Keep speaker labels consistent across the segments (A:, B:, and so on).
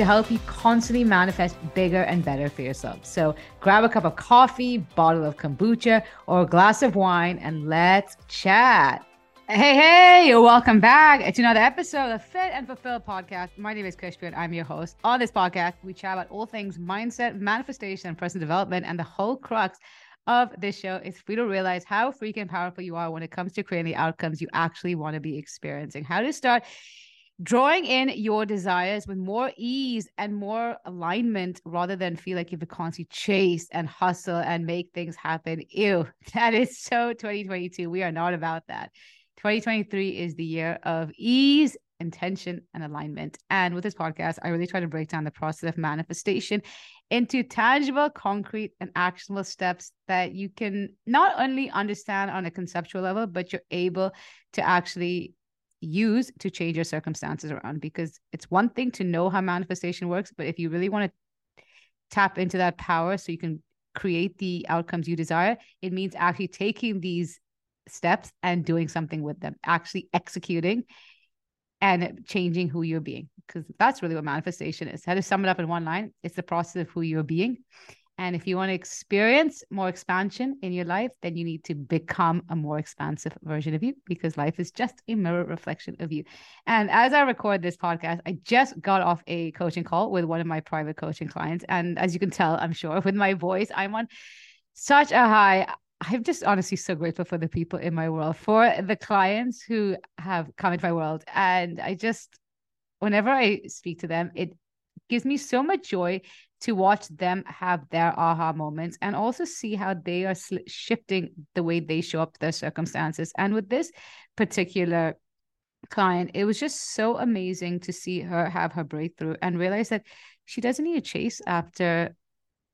A: to help you constantly manifest bigger and better for yourself. So grab a cup of coffee, bottle of kombucha, or a glass of wine, and let's chat. Hey, hey, welcome back to another episode of Fit and Fulfill podcast. My name is and I'm your host. On this podcast, we chat about all things mindset, manifestation, and personal development. And the whole crux of this show is for you to realize how freaking powerful you are when it comes to creating the outcomes you actually want to be experiencing. How to start drawing in your desires with more ease and more alignment rather than feel like you have to constantly chase and hustle and make things happen. Ew, that is so 2022. We are not about that. 2023 is the year of ease, intention, and alignment. And with this podcast, I really try to break down the process of manifestation into tangible, concrete, and actionable steps that you can not only understand on a conceptual level, but you're able to actually use to change your circumstances around. Because it's one thing to know how manifestation works, but if you really want to tap into that power so you can create the outcomes you desire, it means actually taking these steps and doing something with them, actually executing and changing who you're being. Because that's really what manifestation is. How to sum it up in one line, it's the process of who you're being. And if you want to experience more expansion in your life, then you need to become a more expansive version of you because life is just a mirror reflection of you. And as I record this podcast, I just got off a coaching call with one of my private coaching clients. And as you can tell, I'm sure with my voice, I'm on such a high. I'm just honestly so grateful for the people in my world, for the clients who have come into my world. And I just, whenever I speak to them, it gives me so much joy to watch them have their aha moments and also see how they are sl- shifting the way they show up their circumstances. And with this particular client, it was just so amazing to see her have her breakthrough and realize that she doesn't need to chase after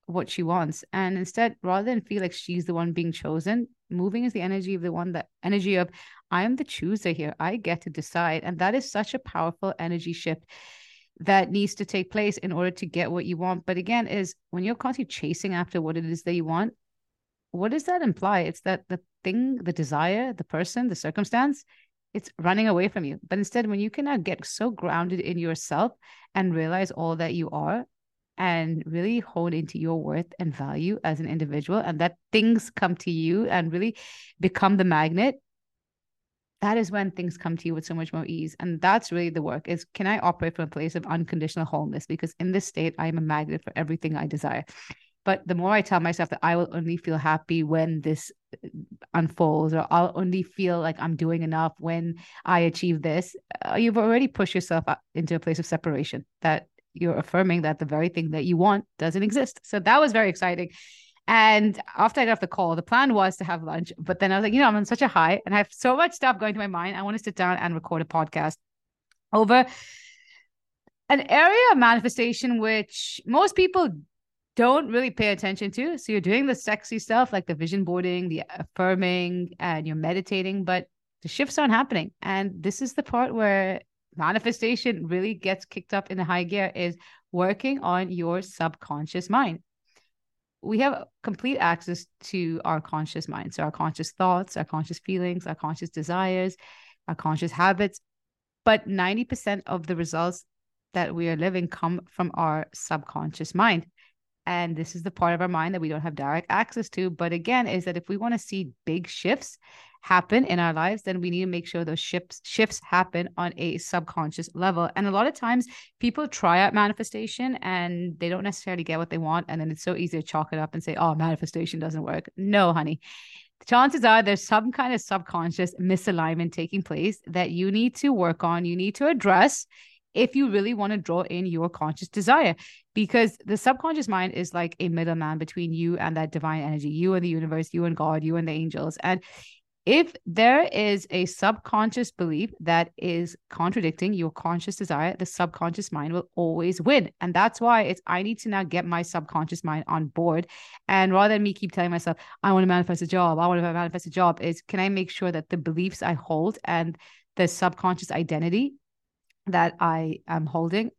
A: what she wants. And instead rather than feel like she's the one being chosen moving is the energy of the one that energy of i am the chooser here. I get to decide. And that is such a powerful energy shift that needs to take place in order to get what you want. But again is when you're constantly chasing after what it is that you want what does that imply? It's that the thing the desire the person the circumstance it's running away from you. But instead when you can now get so grounded in yourself and realize all that you are and really hone into your worth and value as an individual and that things come to you and really become the magnet that is when things come to you with so much more ease and that's really the work is can i operate from a place of unconditional wholeness because in this state i am a magnet for everything i desire but the more i tell myself that i will only feel happy when this uh, unfolds or i'll only feel like i'm doing enough when i achieve this uh, you've already pushed yourself into a place of separation that you're affirming that the very thing that you want doesn't exist. So that was very exciting. And after I got off the call, the plan was to have lunch. But then I was like, you know, I'm on such a high and I have so much stuff going to my mind. I want to sit down and record a podcast over an area of manifestation which most people don't really pay attention to. So you're doing the sexy stuff like the vision boarding, the affirming, and you're meditating, but the shifts aren't happening. And this is the part where manifestation really gets kicked up in the high gear is working on your subconscious mind. We have complete access to our conscious mind. So, our conscious thoughts, our conscious feelings, our conscious desires, our conscious habits. But 90% of the results that we are living come from our subconscious mind. And this is the part of our mind that we don't have direct access to. But again, is that if we want to see big shifts happen in our lives, then we need to make sure those shifts shifts happen on a subconscious level. And a lot of times people try out manifestation and they don't necessarily get what they want. And then it's so easy to chalk it up and say, oh, manifestation doesn't work. No, honey. The chances are there's some kind of subconscious misalignment taking place that you need to work on, you need to address if you really want to draw in your conscious desire because the subconscious mind is like a middleman between you and that divine energy you and the universe you and god you and the angels and if there is a subconscious belief that is contradicting your conscious desire, the subconscious mind will always win. And that's why it's I need to now get my subconscious mind on board. And rather than me keep telling myself, I want to manifest a job, I want to manifest a job, is can I make sure that the beliefs I hold and the subconscious identity that I am holding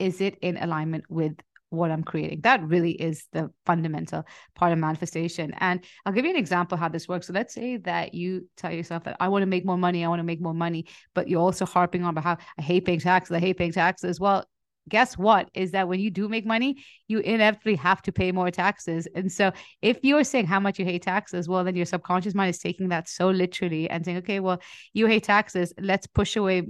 A: is it in alignment with what I'm creating. That really is the fundamental part of manifestation. And I'll give you an example how this works. So let's say that you tell yourself that I want to make more money, I want to make more money, but you're also harping on about how I hate paying taxes, I hate paying taxes. Well, guess what is that when you do make money you inevitably have to pay more taxes and so if you're saying how much you hate taxes well then your subconscious mind is taking that so literally and saying okay well you hate taxes let's push away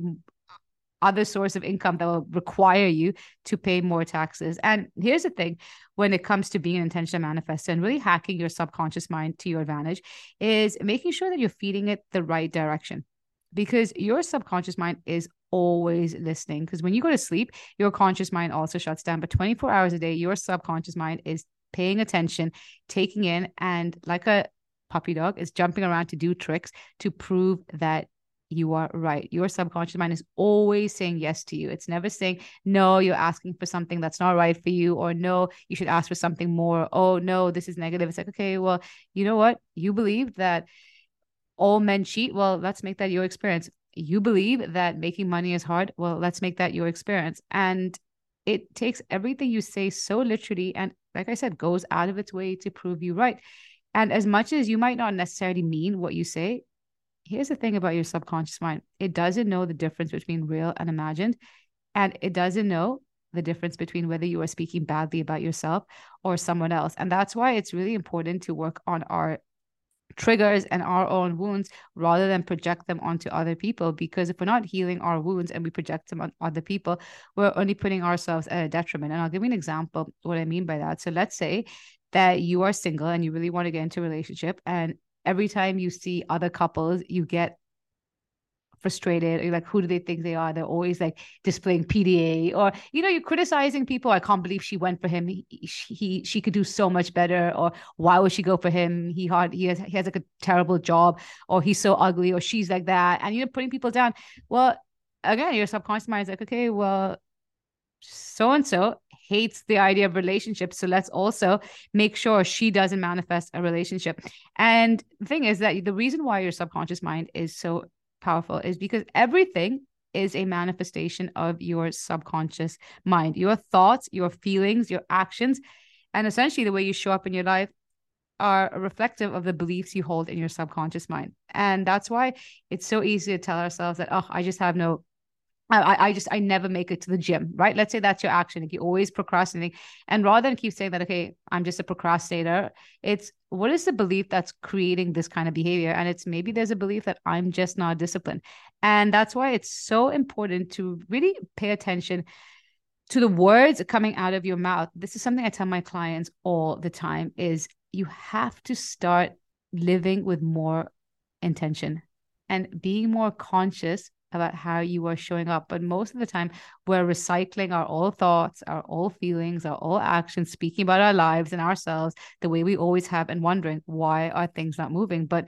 A: other source of income that will require you to pay more taxes. And here's the thing when it comes to being an intentional manifestor and really hacking your subconscious mind to your advantage is making sure that you're feeding it the right direction. Because your subconscious mind is always listening. Because when you go to sleep your conscious mind also shuts down. But 24 hours a day your subconscious mind is paying attention taking in and like a puppy dog is jumping around to do tricks to prove that you are right. Your subconscious mind is always saying yes to you. It's never saying, no, you're asking for something that's not right for you, or no, you should ask for something more. Oh, no, this is negative. It's like, okay, well, you know what? You believe that all men cheat. Well, let's make that your experience. You believe that making money is hard. Well, let's make that your experience. And it takes everything you say so literally. And like I said, goes out of its way to prove you right. And as much as you might not necessarily mean what you say, here's the thing about your subconscious mind. It doesn't know the difference between real and imagined and it doesn't know the difference between whether you are speaking badly about yourself or someone else. And that's why it's really important to work on our triggers and our own wounds rather than project them onto other people because if we're not healing our wounds and we project them on other people we're only putting ourselves at a detriment. And i'll give you an example what i mean by that. So let's say that you are single and you really want to get into a relationship and every time you see other couples, you get frustrated. Or like who do they think they are? They're always like displaying pda or you know you're criticizing people. I can't believe she went for him. He, he she could do so much better or why would she go for him? He hard he has he has like a terrible job or he's so ugly or she's like that. And you're putting people down. Well again your subconscious mind is like okay well so and so hates the idea of relationships. So let's also make sure she doesn't manifest a relationship. And the thing is that the reason why your subconscious mind is so powerful is because everything is a manifestation of your subconscious mind. Your thoughts, your feelings, your actions, and essentially the way you show up in your life are reflective of the beliefs you hold in your subconscious mind. And that's why it's so easy to tell ourselves that, oh, I just have no I, I just I never make it to the gym, right? Let's say that's your action. If you're always procrastinating, and rather than keep saying that, okay, I'm just a procrastinator, it's what is the belief that's creating this kind of behavior? And it's maybe there's a belief that I'm just not disciplined. And that's why it's so important to really pay attention to the words coming out of your mouth. This is something I tell my clients all the time is you have to start living with more intention and being more conscious about how you are showing up. But most of the time, we're recycling our all thoughts, our all feelings, our all actions, speaking about our lives and ourselves the way we always have, and wondering why are things not moving. But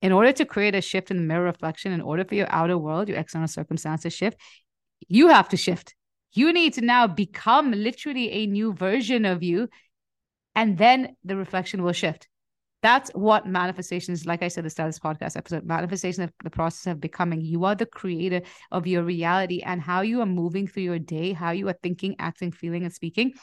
A: in order to create a shift in the mirror reflection, in order for your outer world, your external circumstances shift, you have to shift. You need to now become literally a new version of you, and then the reflection will shift. That's what manifestation is. Like I said, the status podcast episode, manifestation of the process of becoming. You are the creator of your reality and how you are moving through your day, how you are thinking, acting, feeling, and speaking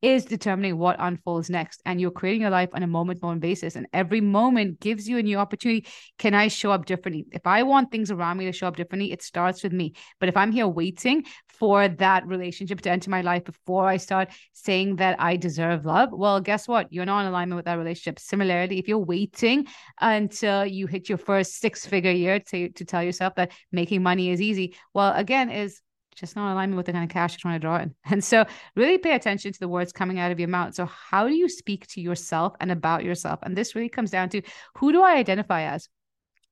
A: is determining what unfolds next. And you're creating your life on a moment moment basis. And every moment gives you a new opportunity. Can I show up differently? If I want things around me to show up differently, it starts with me. But if I'm here waiting for that relationship to enter my life before I start saying that I deserve love, well, guess what? You're not in alignment with that relationship. Similarly, if you're waiting until you hit your first six figure year to, to tell yourself that making money is easy, well, again, is just not alignment with the kind of cash you're trying to draw in. And so really pay attention to the words coming out of your mouth. So how do you speak to yourself and about yourself? And this really comes down to who do I identify as?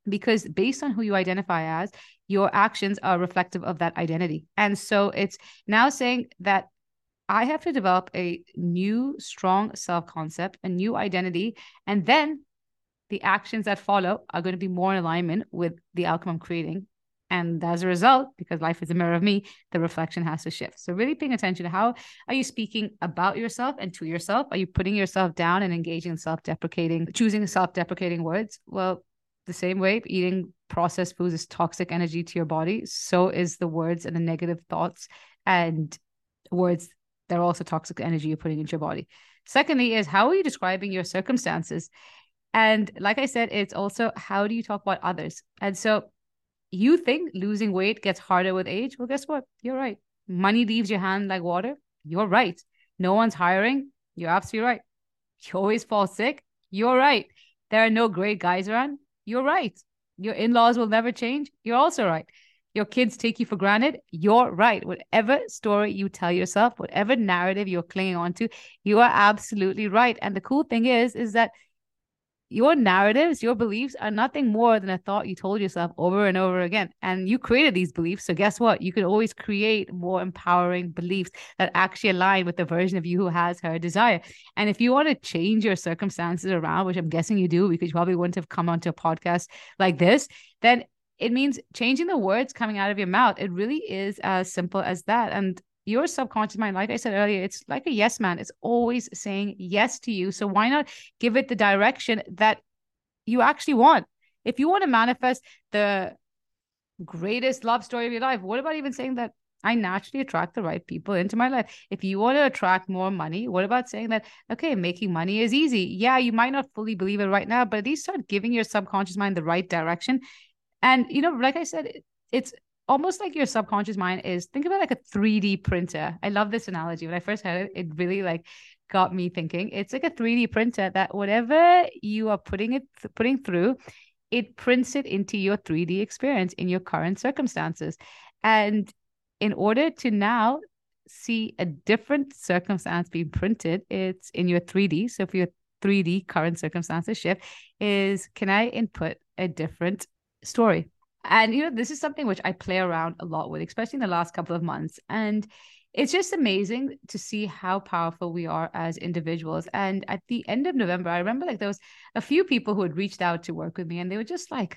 A: Because based on who you identify as, your actions are reflective of that identity. And so it's now saying that I have to develop a new, strong self concept, a new identity, and then the actions that follow are going to be more in alignment with the outcome I'm creating. And as a result, because life is a mirror of me, the reflection has to shift. So, really paying attention to how are you speaking about yourself and to yourself? Are you putting yourself down and engaging in self deprecating, choosing self deprecating words? Well, the same way eating processed foods is toxic energy to your body, so is the words and the negative thoughts and words that are also toxic energy you're putting into your body. Secondly, is how are you describing your circumstances? And like I said, it's also how do you talk about others? And so you think losing weight gets harder with age? Well, guess what? You're right. Money leaves your hand like water. You're right. No one's hiring. You're absolutely right. You always fall sick. You're right. There are no great guys around. You're right. Your in laws will never change. You're also right. Your kids take you for granted. You're right. Whatever story you tell yourself, whatever narrative you're clinging on to, you are absolutely right. And the cool thing is, is that your narratives, your beliefs are nothing more than a thought you told yourself over and over again. And you created these beliefs. So, guess what? You can always create more empowering beliefs that actually align with the version of you who has her desire. And if you want to change your circumstances around, which I'm guessing you do, because you probably wouldn't have come onto a podcast like this, then it means changing the words coming out of your mouth. It really is as simple as that. And your subconscious mind, like I said earlier, it's like a yes man. It's always saying yes to you. So why not give it the direction that you actually want? If you want to manifest the greatest love story of your life, what about even saying that I naturally attract the right people into my life. If you want to attract more money, what about saying that, okay, making money is easy? Yeah, you might not fully believe it right now, but at least start giving your subconscious mind the right direction. And, you know, like I said, it's almost like your subconscious mind is think about like a 3D printer. I love this analogy. When I first heard it, it really like got me thinking. It's like a 3D printer that whatever you are putting it putting through, it prints it into your 3D experience in your current circumstances. And in order to now see a different circumstance being printed, it's in your 3D. So if your 3D current circumstances shift, is can I input a different story? And you know, this is something which I play around a lot with, especially in the last couple of months. And it's just amazing to see how powerful we are as individuals. And at the end of November, I remember like there was a few people who had reached out to work with me and they were just like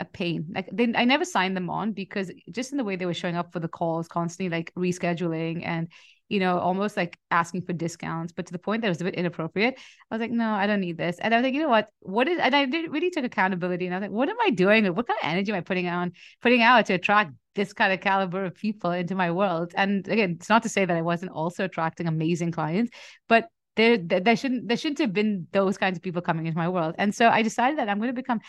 A: a pain. Like they, I never signed them on because just in the way they were showing up for the calls, constantly like rescheduling and you know, almost like asking for discounts, but to the point that it was a bit inappropriate. I was like, no, I don't need this. And I was like, you know what? What is, and I did, really took accountability and I was like, what am I doing? What kind of energy am I putting on, putting out to attract this kind of caliber of people into my world? And again, it's not to say that I wasn't also attracting amazing clients, but there, there shouldn't, there shouldn't have been those kinds of people coming into my world. And so I decided that I'm going to become,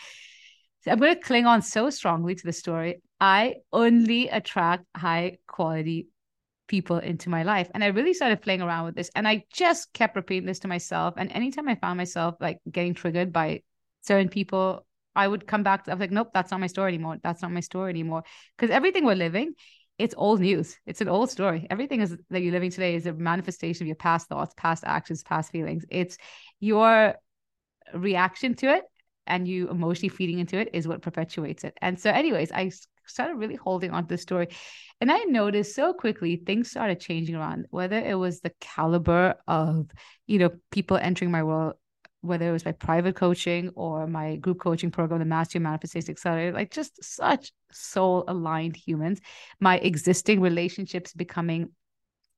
A: I'm going to cling on so strongly to the story. I only attract high quality people into my life. And I really started playing around with this. And I just kept repeating this to myself. And anytime I found myself like getting triggered by certain people, I would come back I was like, nope, that's not my story anymore. That's not my story anymore. Because everything we're living, it's old news. It's an old story. Everything is that you're living today is a manifestation of your past thoughts, past actions, past feelings. It's your reaction to it and you emotionally feeding into it is what perpetuates it. And so, anyways, I started really holding on to the story. And I noticed so quickly things started changing around, whether it was the caliber of, you know, people entering my world, whether it was my private coaching or my group coaching program, the Master Manifestation Accelerator, like just such soul aligned humans. My existing relationships becoming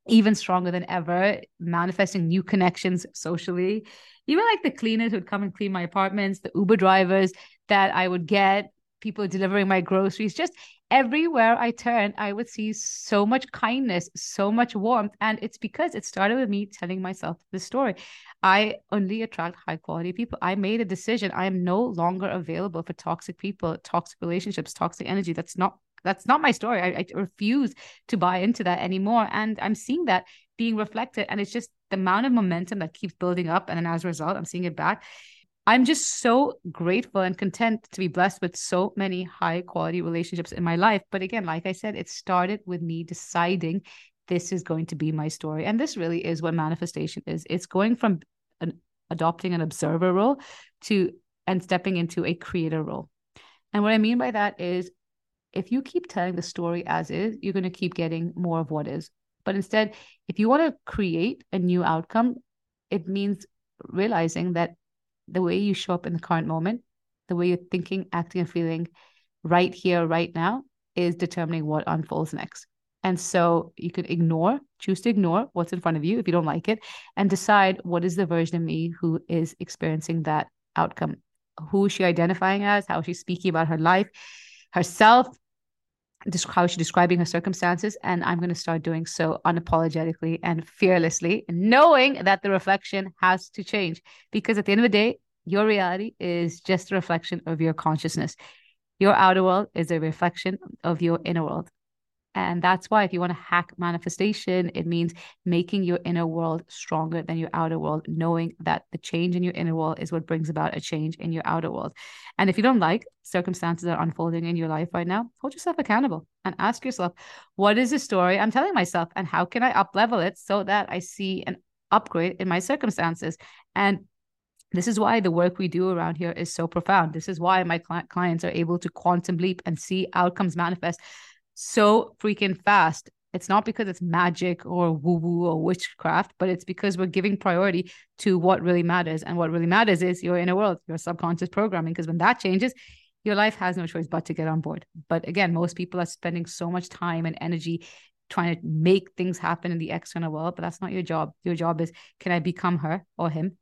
A: even stronger than ever, manifesting new connections socially. Even like the cleaners who would come and clean my apartments, the Uber drivers that I would get, people delivering my groceries, just everywhere I turn, I would see so much kindness, so much warmth. And it's because it started with me telling myself the story. I only attract high quality people. I made a decision. I am no longer available for toxic people, toxic relationships, toxic energy. That's not that's not my story. I, I refuse to buy into that anymore. And I'm seeing that being reflected. And it's just the amount of momentum that keeps building up. And then as a result, I'm seeing it back. I'm just so grateful and content to be blessed with so many high quality relationships in my life. But again, like I said, it started with me deciding this is going to be my story. And this really is what manifestation is it's going from an, adopting an observer role to and stepping into a creator role. And what I mean by that is if you keep telling the story as is, you're going to keep getting more of what is. But instead, if you want to create a new outcome, it means realizing that the way you show up in the current moment, the way you're thinking, acting, and feeling right here, right now, is determining what unfolds next. And so you could ignore, choose to ignore what's in front of you if you don't like it, and decide what is the version of me who is experiencing that outcome. Who is she identifying as? How is she speaking about her life, herself, how she's describing her circumstances. And I'm going to start doing so unapologetically and fearlessly, knowing that the reflection has to change. Because at the end of the day, your reality is just a reflection of your consciousness. Your outer world is a reflection of your inner world. And that's why, if you want to hack manifestation, it means making your inner world stronger than your outer world, knowing that the change in your inner world is what brings about a change in your outer world. And if you don't like circumstances that are unfolding in your life right now, hold yourself accountable and ask yourself, what is the story I'm telling myself? And how can I up level it so that I see an upgrade in my circumstances? And this is why the work we do around here is so profound. This is why my cl- clients are able to quantum leap and see outcomes manifest so freaking fast. It's not because it's magic or woo woo or witchcraft, but it's because we're giving priority to what really matters. And what really matters is your inner world, your subconscious programming. Because when that changes, your life has no choice but to get on board. But again, most people are spending so much time and energy trying to make things happen in the external world, but that's not your job. Your job is can I become her or him?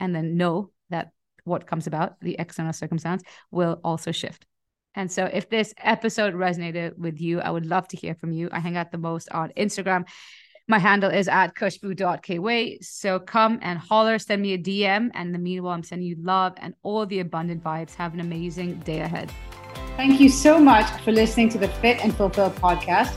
A: And then know that what comes about, the external circumstance, will also shift. And so, if this episode resonated with you, I would love to hear from you. I hang out the most on Instagram. My handle is at khushbu.kweigh. So come and holler, send me a DM. And in the meanwhile, I'm sending you love and all the abundant vibes. Have an amazing day ahead. Thank you so much for listening to the Fit and Fulfill podcast.